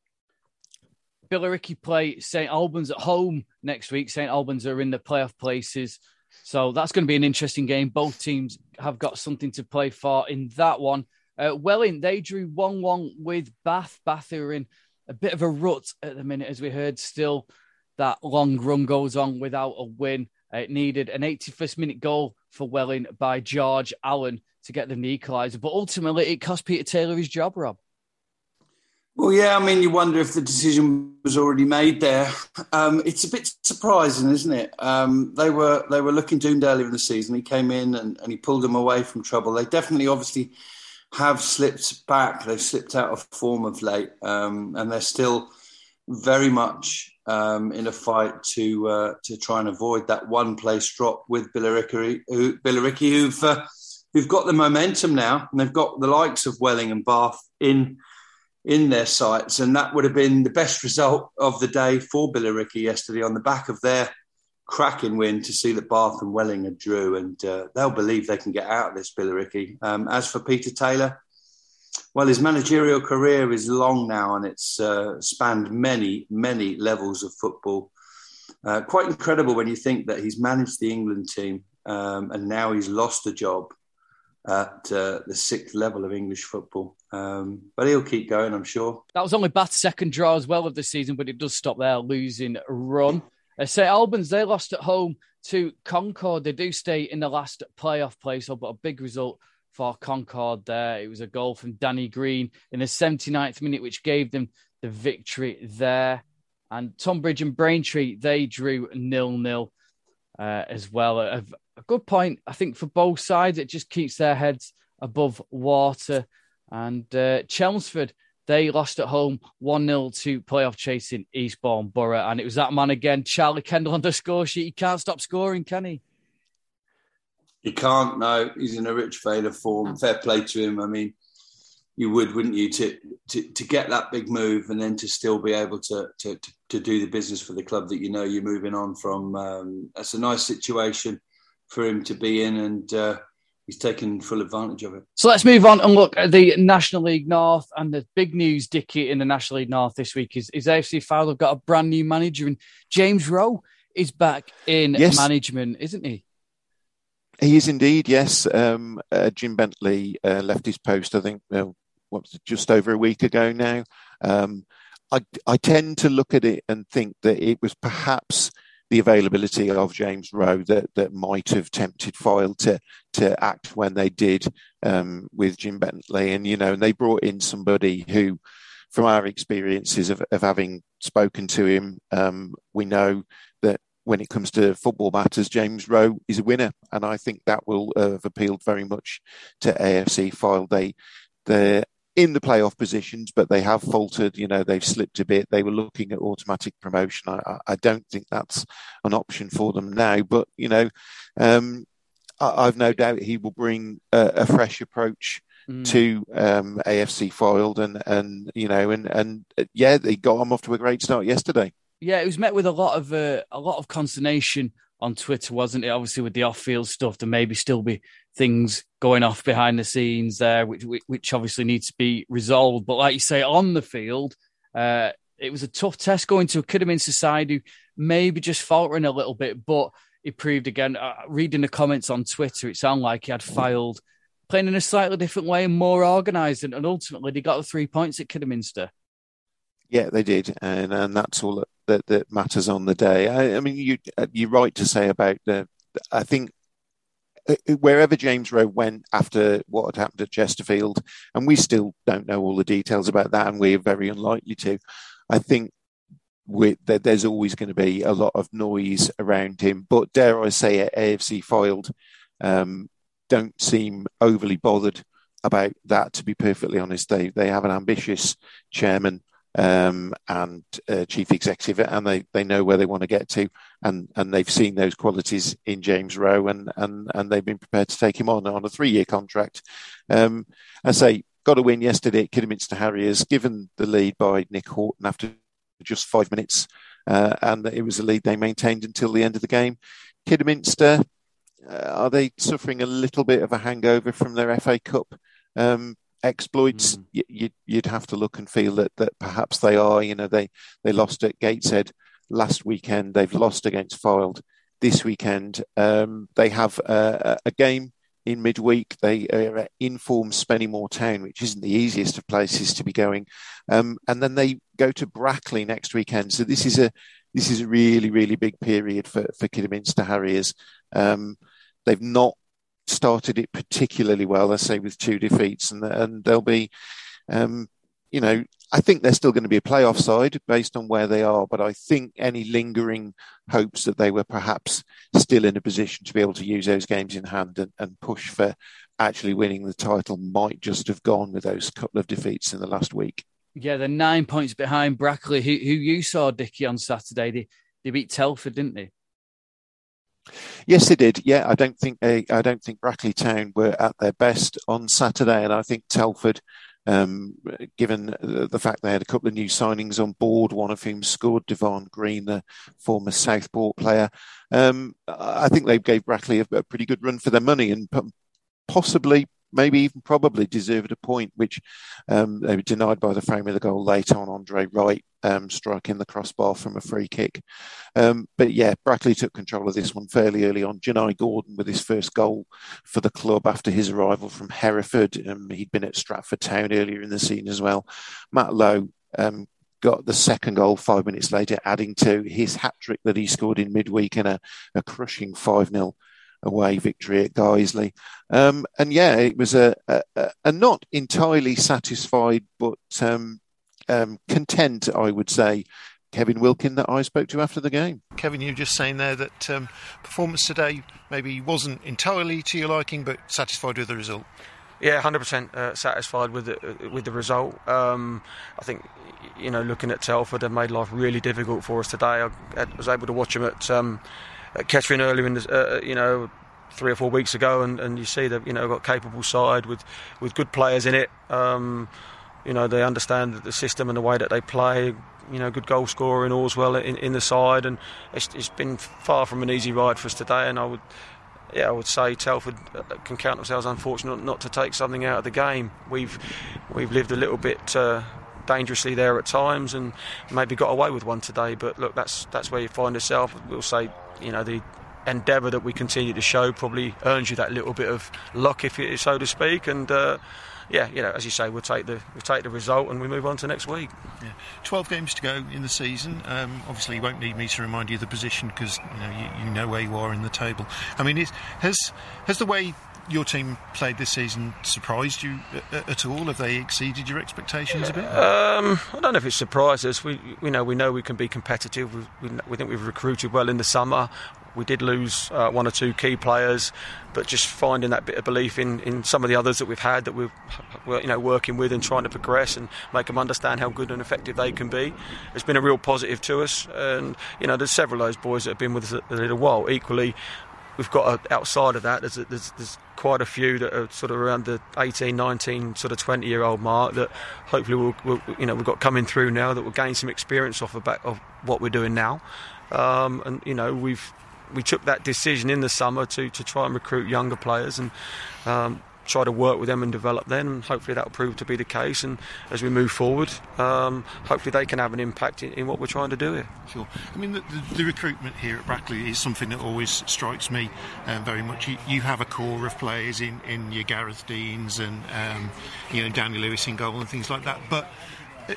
Billericay play St Albans at home next week. St Albans are in the playoff places. So that's going to be an interesting game. Both teams have got something to play for in that one. Uh, Welling, they drew 1 1 with Bath. Bath are in a bit of a rut at the minute, as we heard. Still, that long run goes on without a win. Uh, it needed an 81st minute goal for Welling by George Allen to get them the equaliser. But ultimately, it cost Peter Taylor his job, Rob. Well, yeah, I mean, you wonder if the decision was already made there. Um, it's a bit surprising, isn't it? Um, they were they were looking doomed earlier in the season. He came in and, and he pulled them away from trouble. They definitely, obviously, have slipped back. They've slipped out of form of late, um, and they're still very much um, in a fight to uh, to try and avoid that one place drop with Billericay, who, who've uh, who've got the momentum now, and they've got the likes of Welling and Bath in in their sights, and that would have been the best result of the day for Billericay yesterday on the back of their cracking win to see that Bath and Welling are drew, and uh, they'll believe they can get out of this Billericay. Um, as for Peter Taylor, well, his managerial career is long now and it's uh, spanned many, many levels of football. Uh, quite incredible when you think that he's managed the England team um, and now he's lost a job at uh, the sixth level of English football. Um, but he'll keep going, I'm sure. That was only Bath's second draw as well of the season, but it does stop there, losing run. Uh, St Albans, they lost at home to Concord. They do stay in the last playoff place, but a big result for Concord there. It was a goal from Danny Green in the 79th minute, which gave them the victory there. And Tonbridge and Braintree, they drew nil nil uh, as well. A, a, good point, I think, for both sides. It just keeps their heads above water. And uh, Chelmsford, they lost at home 1 0 to playoff chasing Eastbourne Borough. And it was that man again, Charlie Kendall on the score sheet. He can't stop scoring, can he? He can't. No, he's in a rich vein of form. Fair play to him. I mean, you would, wouldn't you, to to, to get that big move and then to still be able to, to to, to do the business for the club that you know you're moving on from. Um, that's a nice situation for him to be in, and uh, he's taken full advantage of it. So let's move on and look at the National League North and the big news, Dickie, in the National League North this week is is AFC Fylde got a brand new manager, and James Rowe is back in yes. management, isn't he? He is indeed, yes. Um, uh, Jim Bentley uh, left his post, I think, uh, what was it, just over a week ago now. Um, I, I tend to look at it and think that it was perhaps the availability of James Rowe that, that might have tempted Fylde to to act when they did um, with Jim Bentley, and you know, and they brought in somebody who, from our experiences of, of having spoken to him, um, we know that when it comes to football matters, James Rowe is a winner, and I think that will uh, have appealed very much to AFC Fylde. They they're in the playoff positions, but they have faltered. You know, they've slipped a bit. They were looking at automatic promotion. I, I don't think that's an option for them now. But you know, um, I, have no doubt he will bring a, a fresh approach mm. to um, AFC Fylde, and and you know, and and yeah, they got them off to a great start yesterday. Yeah, it was met with a lot of uh, a lot of consternation on Twitter, wasn't it? Obviously, with the off-field stuff, there maybe still be things going off behind the scenes there, which which obviously needs to be resolved. But like you say, on the field, uh, it was a tough test going to a Kidderminster side who maybe just faltering a little bit, but it proved again. Uh, reading the comments on Twitter, it sounded like he had Fylde playing in a slightly different way and more organised, and, and ultimately they got the three points at Kidderminster. Yeah, they did, and and that's all that, that, that matters on the day. I, I mean, you uh, you're right to say about the. I think uh, wherever James Rowe went after what had happened at Chesterfield, and we still don't know all the details about that, and we're very unlikely to. I think we, there's always going to be a lot of noise around him, but dare I say it, AFC Fylde um, don't seem overly bothered about that. To be perfectly honest, they they have an ambitious chairman um, and uh, chief executive, and they, they know where they want to get to, and, and they've seen those qualities in James Rowe, and, and, and they've been prepared to take him on on a three year contract. Um, I say, got a win yesterday at Kidderminster Harriers, given the lead by Nick Haughton after just five minutes, uh, and it was a lead they maintained until the end of the game. Kidderminster, uh, are they suffering a little bit of a hangover from their FA Cup um, exploits, mm. you, would have to look and feel that that perhaps they are. You know, they they lost at Gateshead last weekend. They've lost against Fylde this weekend. Um, they have a, a game in midweek. They are at inform Spennymoor Town, which isn't the easiest of places to be going, um, and then they go to Brackley next weekend. So this is a this is a really really big period for for Kidderminster Harriers. Um, they've not started it particularly well, I say, with two defeats, and and they'll be, um, you know, I think they're still going to be a playoff side based on where they are, but I think any lingering hopes that they were perhaps still in a position to be able to use those games in hand and, and push for actually winning the title might just have gone with those couple of defeats in the last week. Yeah, they're nine points behind Brackley, who, who you saw, Dickie, on Saturday. They, they beat Telford, didn't they? Yes, they did. Yeah, I don't think they, I don't think Brackley Town were at their best on Saturday, and I think Telford, um, given the fact they had a couple of new signings on board, one of whom scored, Devon Green, the former Southport player, um, I think they gave Brackley a, a, pretty good run for their money, and possibly maybe even probably deserved a point, which um, they were denied by the frame of the goal late on. Andre Wright um, striking the crossbar from a free kick. Um, but yeah, Brackley took control of this one fairly early on. Janai Gordon with his first goal for the club after his arrival from Hereford. Um, he'd been at Stratford Town earlier in the season as well. Matt Lowe um, got the second goal five minutes later, adding to his hat trick that he scored in midweek in a, a crushing 5 0 away victory at Guiseley. Um, and yeah, it was a, a, a, not entirely satisfied, but um, um, content, I would say, Kevin Wilkin that I spoke to after the game. Kevin, you were just saying there that um, performance today maybe wasn't entirely to your liking, but satisfied with the result. Yeah, hundred uh, percent satisfied with the with the result. Um, I think you know, looking at Telford, they made life really difficult for us today. I, I was able to watch them at um, at Kettering earlier in the, uh, you know three or four weeks ago, and, and you see that you know got capable side with with good players in it. Um, you know they understand the system and the way that they play. You know, good goal scoring as well in, in the side, and it's, it's been far from an easy ride for us today. And I would, yeah, I would say Telford uh, can count themselves unfortunate not to take something out of the game. We've we've lived a little bit. Uh, dangerously there at times and maybe got away with one today but look that's that's where you find yourself we'll say you know the endeavour that we continue to show probably earns you that little bit of luck, if you, so to speak. And uh, yeah, you know, as you say, we'll take the we'll take the result and we move on to next week. Yeah. Twelve games to go in the season. Um, obviously, you won't need me to remind you of the position because you know you, you, know where you are in the table. I mean, has has the way your team played this season surprised you at all? Have they exceeded your expectations a bit? Um, I don't know if it surprised us. We, we know we know we can be competitive. We, we, think we've recruited well in the summer. We did lose uh, one or two key players, but just finding that bit of belief in, in some of the others that we've had that we're you know working with and trying to progress and make them understand how good and effective they can be. It's been a real positive to us, and you know there's several of those boys that have been with us a, a little while. Equally, we've got a, outside of that, there's, a, there's, there's quite a few that are sort of around the 18, 19, sort of 20 year old mark that hopefully we'll, we'll, you know we've got coming through now that will gain some experience off the back of what we're doing now. Um, and you know we've we took that decision in the summer to, to try and recruit younger players and um, try to work with them and develop them. And hopefully that will prove to be the case. And as we move forward, um, hopefully they can have an impact in, in, what we're trying to do here. Sure. I mean, the, the, the recruitment here at Brackley is something that always strikes me um, very much. You, you, have a core of players in, in your Gareth Deans and um, you know Danny Lewis in goal and things like that, but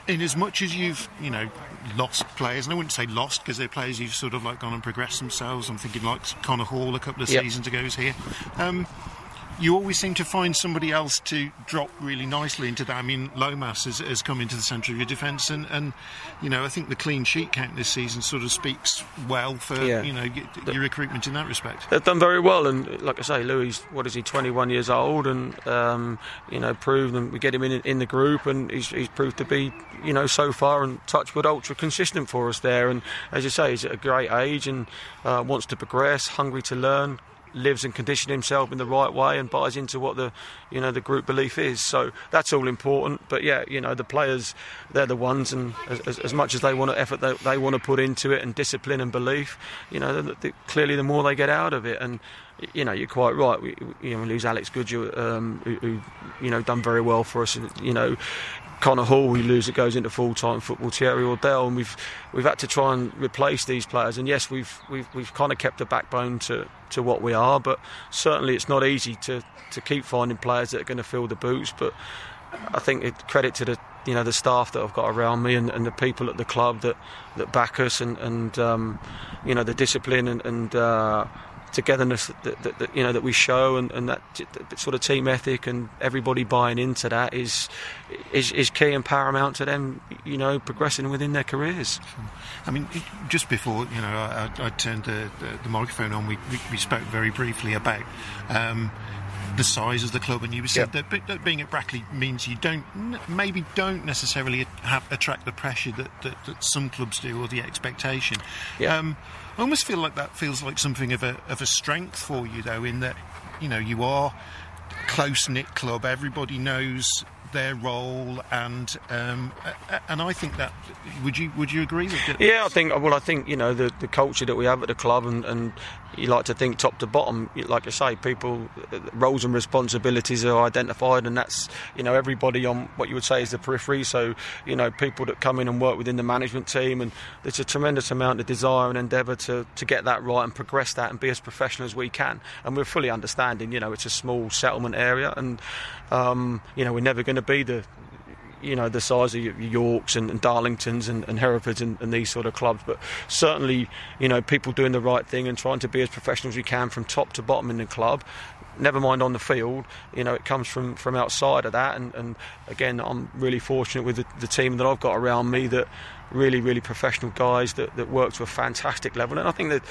in as much as you've you know lost players, and I wouldn't say lost because they're players you've sort of like gone and progressed themselves. I'm thinking like Connor Hall a couple of yep. seasons ago is here. Um, you always seem to find somebody else to drop really nicely into that. I mean, Lomas has, has come into the centre of your defence, and, and you know, I think the clean sheet count this season sort of speaks well for yeah. you know your recruitment in that respect. They've done very well, and like I say, Louis, what is he, 21 years old, and um, you know, proved, and we get him in in the group, and he's, he's proved to be, you know, so far and touchwood ultra consistent for us there. And as you say, he's at a great age and uh, wants to progress, hungry to learn lives and conditions himself in the right way and buys into what the you know the group belief is. So that's all important. But yeah, you know the players they're the ones, and as, as much as they want to effort they, they want to put into it and discipline and belief, you know the, the, clearly the more they get out of it and. You know, you're quite right. We, you know, we lose Alex Goodyear, um, who, who, you know, done very well for us. You know, Connor Hall, we lose, it goes into full time football. Thierry Ordell, and we've we've had to try and replace these players. And yes, we've we've we've kind of kept a backbone to, to what we are, but certainly it's not easy to, to keep finding players that are going to fill the boots. But I think it, credit to the you know the staff that I've got around me and, and the people at the club that, that back us and, and um, you know the discipline and, and uh, togetherness that, that, that, you know that we show and, and that, that, sort of team ethic and everybody buying into that is, is is key and paramount to them you know progressing within their careers. I mean, just before you know I, I turned the, the, the, microphone on, we, we, spoke very briefly about. Um, the size of the club, and you said that, that, being at Brackley means you don't maybe don't necessarily have, attract the pressure that, that, that, some clubs do or the expectation. Um, I almost feel like that feels like something of a of a strength for you, though, in that you know you are close knit club. Everybody knows their role, and um, and I think that would you would you agree with it? Yeah, I think well, I think you know the, the culture that we have at the club, and, and you like to think top to bottom. Like I say, people roles and responsibilities are identified, and that's you know everybody on what you would say is the periphery. So you know people that come in and work within the management team, and there's a tremendous amount of desire and endeavour to to get that right and progress that and be as professional as we can. And we're fully understanding. You know, it's a small settlement area, and um, you know we're never going to be the you know the size of Yorks and, and Darlingtons and, and Herefords and, and, these sort of clubs, but certainly you know people doing the right thing and trying to be as professional as we can from top to bottom in the club. Never mind on the field, you know it comes from, from outside of that, and, and again I'm really fortunate with the, the team that I've got around me that really really professional guys that, that work to a fantastic level, and I think that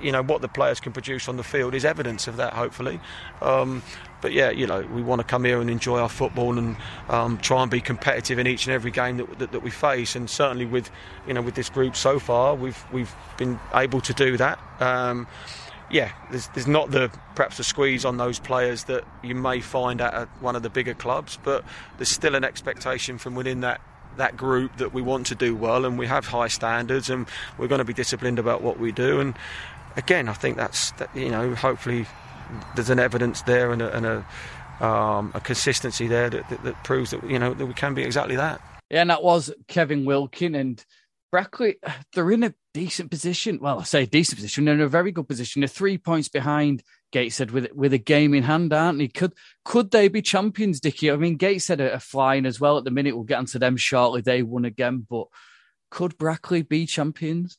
you know what the players can produce on the field is evidence of that. Hopefully, um, but yeah, you know, we want to come here and enjoy our football and um, try and be competitive in each and every game that, that, that, we face. And certainly with, you know, with this group so far, we've we've been able to do that. Um, yeah, there's, there's not the perhaps the squeeze on those players that you may find at one of the bigger clubs, but there's still an expectation from within that that group that we want to do well and we have high standards and we're going to be disciplined about what we do and again I think that's that, you know hopefully there's an evidence there and a, and a, um, a consistency there that, that, that, proves that you know that we can be exactly that. Yeah, and that was Kevin Wilkin and Brackley. They're in a decent position. Well, I say decent position. They're in a very good position. They're three points behind Gateshead with with a game in hand, aren't they? Could could they be champions, Dickie? I mean, Gateshead are, are flying as well at the minute. We'll get onto them shortly. They won again, but could Brackley be champions?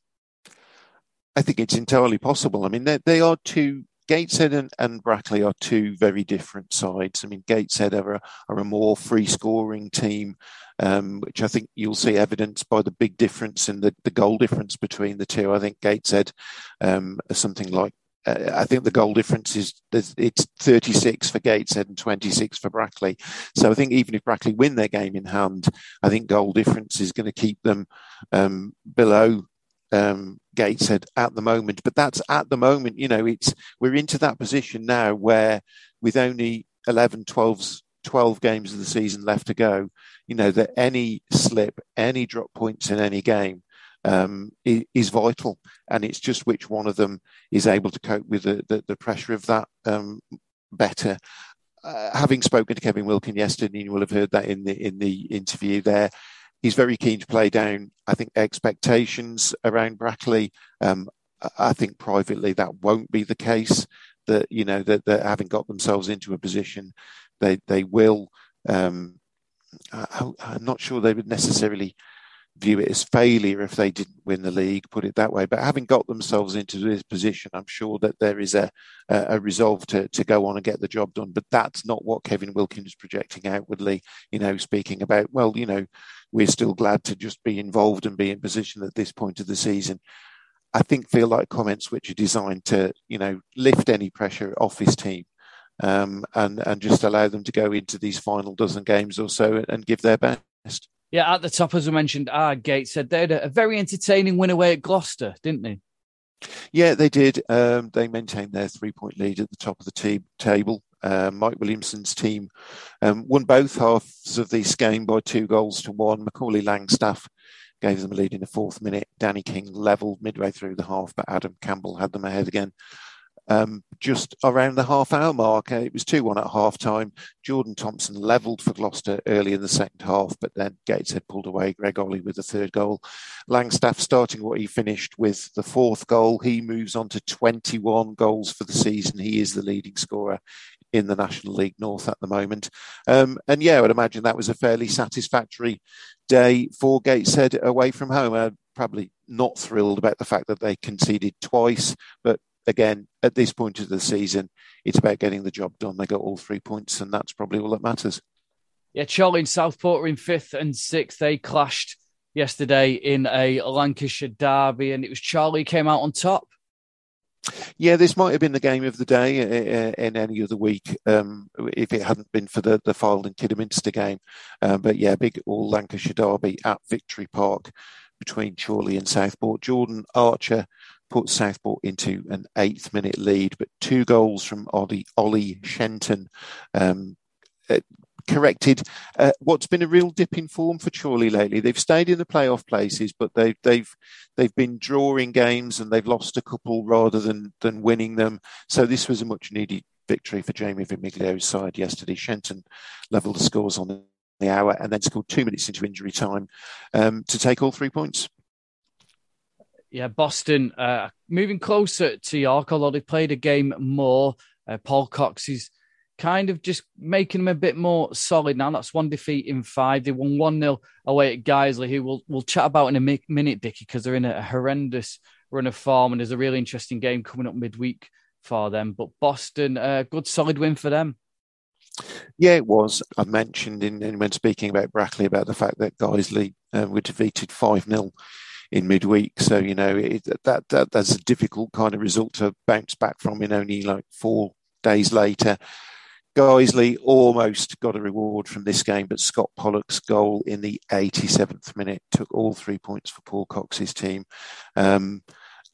I think it's entirely possible. I mean, they, they are two Gateshead and, and, Brackley are two very different sides. I mean, Gateshead are a, are a more free scoring team, um, which I think you'll see evidenced by the big difference in the, the goal difference between the two. I think Gateshead um, something like uh, I think the goal difference is it's 36 for Gateshead and 26 for Brackley. So I think even if Brackley win their game in hand, I think goal difference is going to keep them um, below um, said at the moment. But that's at the moment, you know, it's we're into that position now where with only 11, 12, 12 games of the season left to go, you know, that any slip, any drop points in any game um, is, is, vital. And it's just which one of them is able to cope with the, the, the pressure of that um, better. Uh, having spoken to Kevin Wilkin yesterday, you will have heard that in the in the interview there he's very keen to play down, I think, expectations around Brackley. Um, I think privately that won't be the case. That you know that, that having got themselves into a position, they they will. Um, I, I'm not sure they would necessarily view it as failure if they didn't win the league, put it that way. But having got themselves into this position, I'm sure that there is a, a resolve to, to go on and get the job done. But that's not what Kevin Wilkins is projecting outwardly, you know, speaking about, well, you know, we're still glad to just be involved and be in position at this point of the season. I think feel like comments which are designed to, you know, lift any pressure off his team. Um, and and just allow them to go into these final dozen games or so and give their best. Yeah, at the top, as I mentioned, our Gateshead they had a, very entertaining win away at Gloucester, didn't they? Yeah, they did. Um, they maintained their three point lead at the top of the te- table. Uh, Mike Williamson's team um, won both halves of this game by two goals to one. Macaulay Langstaff gave them a lead in the fourth minute. Danny King levelled midway through the half, but Adam Campbell had them ahead again um, just around the half hour mark. Uh, it was 2 1 at half time. Jordan Thompson levelled for Gloucester early in the second half, but then Gateshead pulled away. Greg Olley with the third goal. Langstaff starting what he finished with the fourth goal. He moves on to 21 goals for the season. He is the leading scorer in the National League North at the moment. Um, and yeah, I would imagine that was a fairly satisfactory day for Gateshead away from home. Uh, probably not thrilled about the fact that they conceded twice, but again, at this point of the season, it's about getting the job done. They got all three points, and that's probably all that matters. Yeah, Chorley and Southport are in fifth and sixth. They clashed yesterday in a Lancashire derby, and it was Chorley came out on top. Yeah, this might have been the game of the day uh, uh, in any other week um, if it hadn't been for the, the Fylde and Kidderminster game. Um, but yeah, big all Lancashire derby at Victory Park between Chorley and Southport. Jordan Archer put Southport into an eighth minute lead, but two goals from Ollie, Ollie Shenton um, corrected uh, what's been a real dip in form for Chorley lately. They've stayed in the playoff places, but they've they've they've been drawing games and they've lost a couple rather than than winning them. So this was a much needed victory for Jamie Vermiglio's side yesterday. Shenton levelled the scores on the hour and then scored two minutes into injury time um, to take all three points. Yeah, Boston uh, moving closer to York, although they played a game more. Uh, Paul Cox is kind of just making them a bit more solid now. That's one defeat in five. They won 1 0 away at Guiseley, who we'll, we'll chat about in a minute, Dicky, because they're in a horrendous run of form and there's a really interesting game coming up midweek for them. But Boston, a uh, good solid win for them. Yeah, it was. I mentioned in, in when speaking about Brackley about the fact that Guiseley uh, were defeated 5 0 in midweek. So, you know, it, that, that that's a difficult kind of result to bounce back from in only like four days later. Guiseley almost got a reward from this game, but Scott Pollock's goal in the 87th minute took all three points for Paul Cox's team. Um,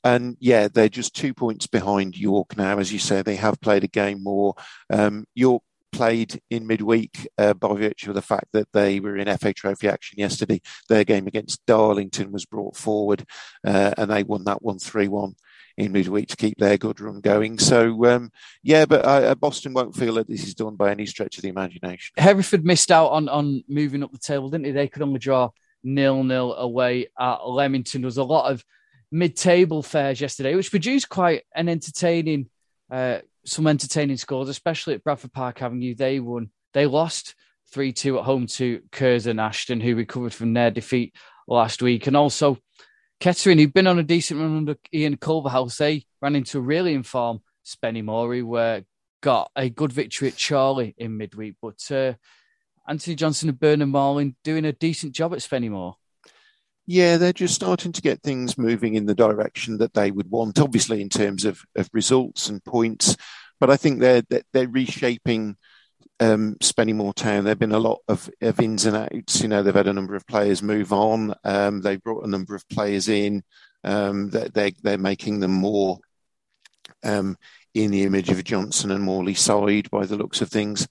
and yeah, they're just two points behind York now. As you say, they have played a game more. Um, York played in midweek uh, by virtue of the fact that they were in FA Trophy action yesterday. Their game against Darlington was brought forward uh, and they won that one 3 1 in midweek to keep their good run going. So, um, yeah, but uh, Boston won't feel that this is done by any stretch of the imagination. Hereford missed out on, on moving up the table, didn't they? They could only draw nil nil away at Leamington. There was a lot of mid table fares yesterday, which produced quite an entertaining, uh, some entertaining scores, especially at Bradford Park Avenue. They won, they lost 3 2 at home to Curzon Ashton, who recovered from their defeat last week. And also, Kettering, who'd been on a decent run under Ian Culverhouse, they ran into a really informed Spennymoor, who uh, got a good victory at Chorley in midweek. But uh, Anthony Johnson and Bernard Morley doing a decent job at Spennymoor. Yeah, they're just starting to get things moving in the direction that they would want, obviously in terms of, of results and points. But I think they're they're reshaping um, Spennymoor Town, there have been a lot of, of, ins and outs. You know, they've had a number of players move on. Um, they've brought a number of players in. Um, they're, they're making them more um, in the image of Johnson and Morley side by the looks of things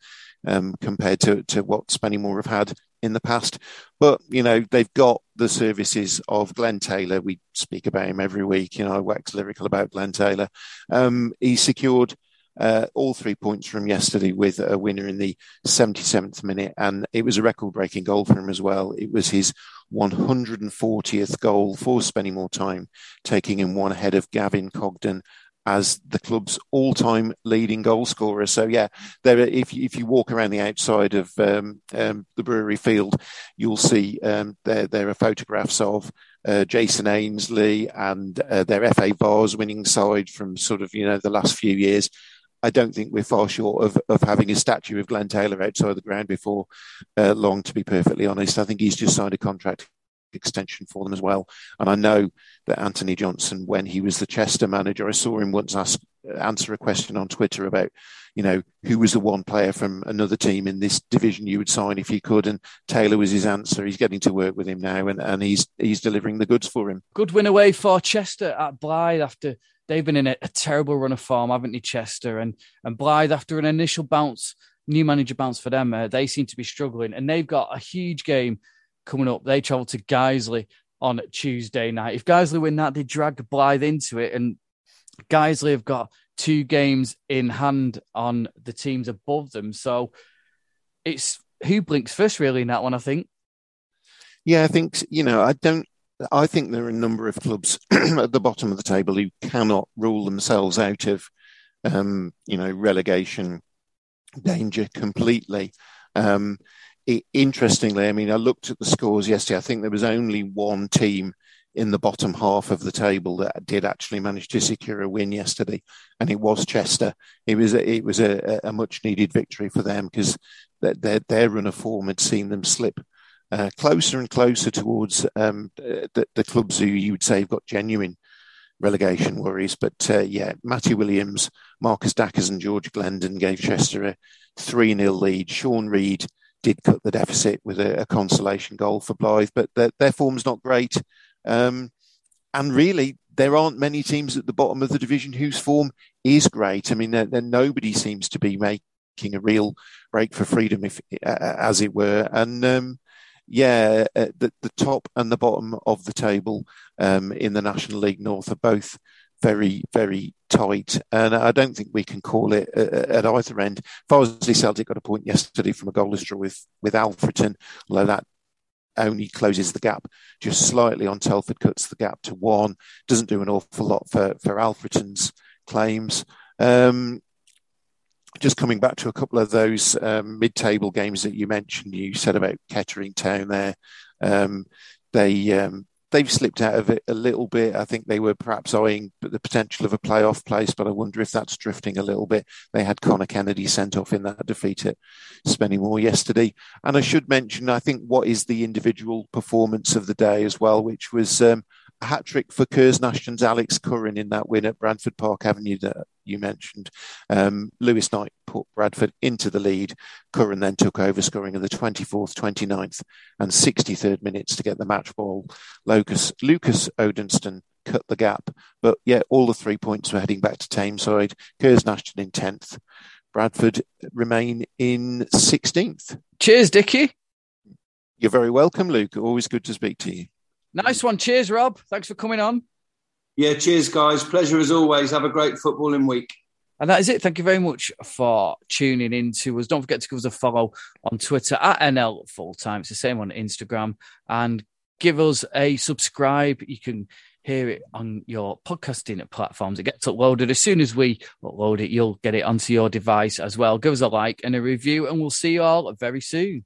um, compared to, to what Spennymoor have had in the past. But, you know, they've got the services of Glenn Taylor. We speak about him every week. You know, I wax lyrical about Glenn Taylor. Um, he secured uh, all three points from yesterday with a winner in the 77th minute. And it was a record breaking goal for him as well. It was his 140th goal for Spennymoor time, taking him one ahead of Gavin Cogdon as the club's all-time leading goal scorer. So yeah, there. If you, if you walk around the outside of um, um, the Brewery Field, you'll see um, there there are photographs of uh, Jason Ainsley and uh, their FA Vase winning side from sort of you know the last few years. I don't think we're far short of, of having a statue of Glenn Taylor outside the ground before uh, long, to be perfectly honest. I think he's just signed a contract extension for them as well. And I know that Anthony Johnson, when he was the Chester manager, I saw him once ask, answer a question on Twitter about, you know, who was the one player from another team in this division you would sign if you could. And Taylor was his answer. He's getting to work with him now and, and he's he's delivering the goods for him. Good win away for Chester at Blyth after they've been in a, a, terrible run of form, haven't they, Chester? And, and Blyth, after an initial bounce, new manager bounce for them, uh, they seem to be struggling. And they've got a huge game coming up. They travel to Guiseley on Tuesday night. If Guiseley win that, they drag Blyth into it. And Guiseley have got two games in hand on the teams above them. So it's who blinks first, really, in that one, I think. Yeah, I think, you know, I don't I think there are a number of clubs at the bottom of the table who cannot rule themselves out of, um, you know, relegation danger completely. Um, it, interestingly, I mean, I looked at the scores yesterday. I think there was only one team in the bottom half of the table that did actually manage to secure a win yesterday, and it was Chester. It was a, it was a, a much needed victory for them because their their run of form had seen them slip uh, closer and closer towards um, the, the, clubs who you would say have got genuine relegation worries. But uh, yeah, Matty Williams, Marcus Dackers, and George Glendon gave Chester a 3 0 lead. Sean Reid did cut the deficit with a, a consolation goal for Blyth, but their, their form's not great. Um, and really, there aren't many teams at the bottom of the division whose form is great. I mean, nobody seems to be making a real break for freedom, if uh, as it were. And um, yeah, uh, the, the top and the bottom of the table um, in the National League North are both very, very tight. And I don't think we can call it uh, uh at either end. Farsley Celtic got a point yesterday from a goalless draw with, with Alfreton, although that only closes the gap just slightly on Telford, cuts the gap to one. Doesn't do an awful lot for, for Alfreton's claims. Um, just coming back to a couple of those um, mid-table games that you mentioned, you said about Kettering Town there. Um, they um, they've slipped out of it a little bit. I think they were perhaps eyeing the potential of a playoff place, but I wonder if that's drifting a little bit. They had Connor Kennedy sent off in that defeat at Spennymoor yesterday. And I should mention, I think, what is the individual performance of the day as well, which was um, hat trick for Curzon Ashton's Alex Curran in that win at Bradford Park Avenue that you mentioned. Um, Lewis Knight put Bradford into the lead. Curran then took over, scoring in the 24th, 29th, and 63rd minutes to get the match ball. Lucas, Lucas Odunston cut the gap. But yeah, all the three points were heading back to Tameside. Kersnashton in 10th. Bradford remain in 16th. Cheers, Dickie. You're very welcome, Luke. Always good to speak to you. Nice one. Cheers, Rob. Thanks for coming on. Yeah, cheers, guys. Pleasure as always. Have a great footballing week. And that is it. Thank you very much for tuning in to us. Don't forget to give us a follow on Twitter at NL Full Time. It's the same on Instagram. And give us a subscribe. You can hear it on your podcasting platforms. It gets uploaded. As soon as we upload it, you'll get it onto your device as well. Give us a like and a review, and we'll see you all very soon.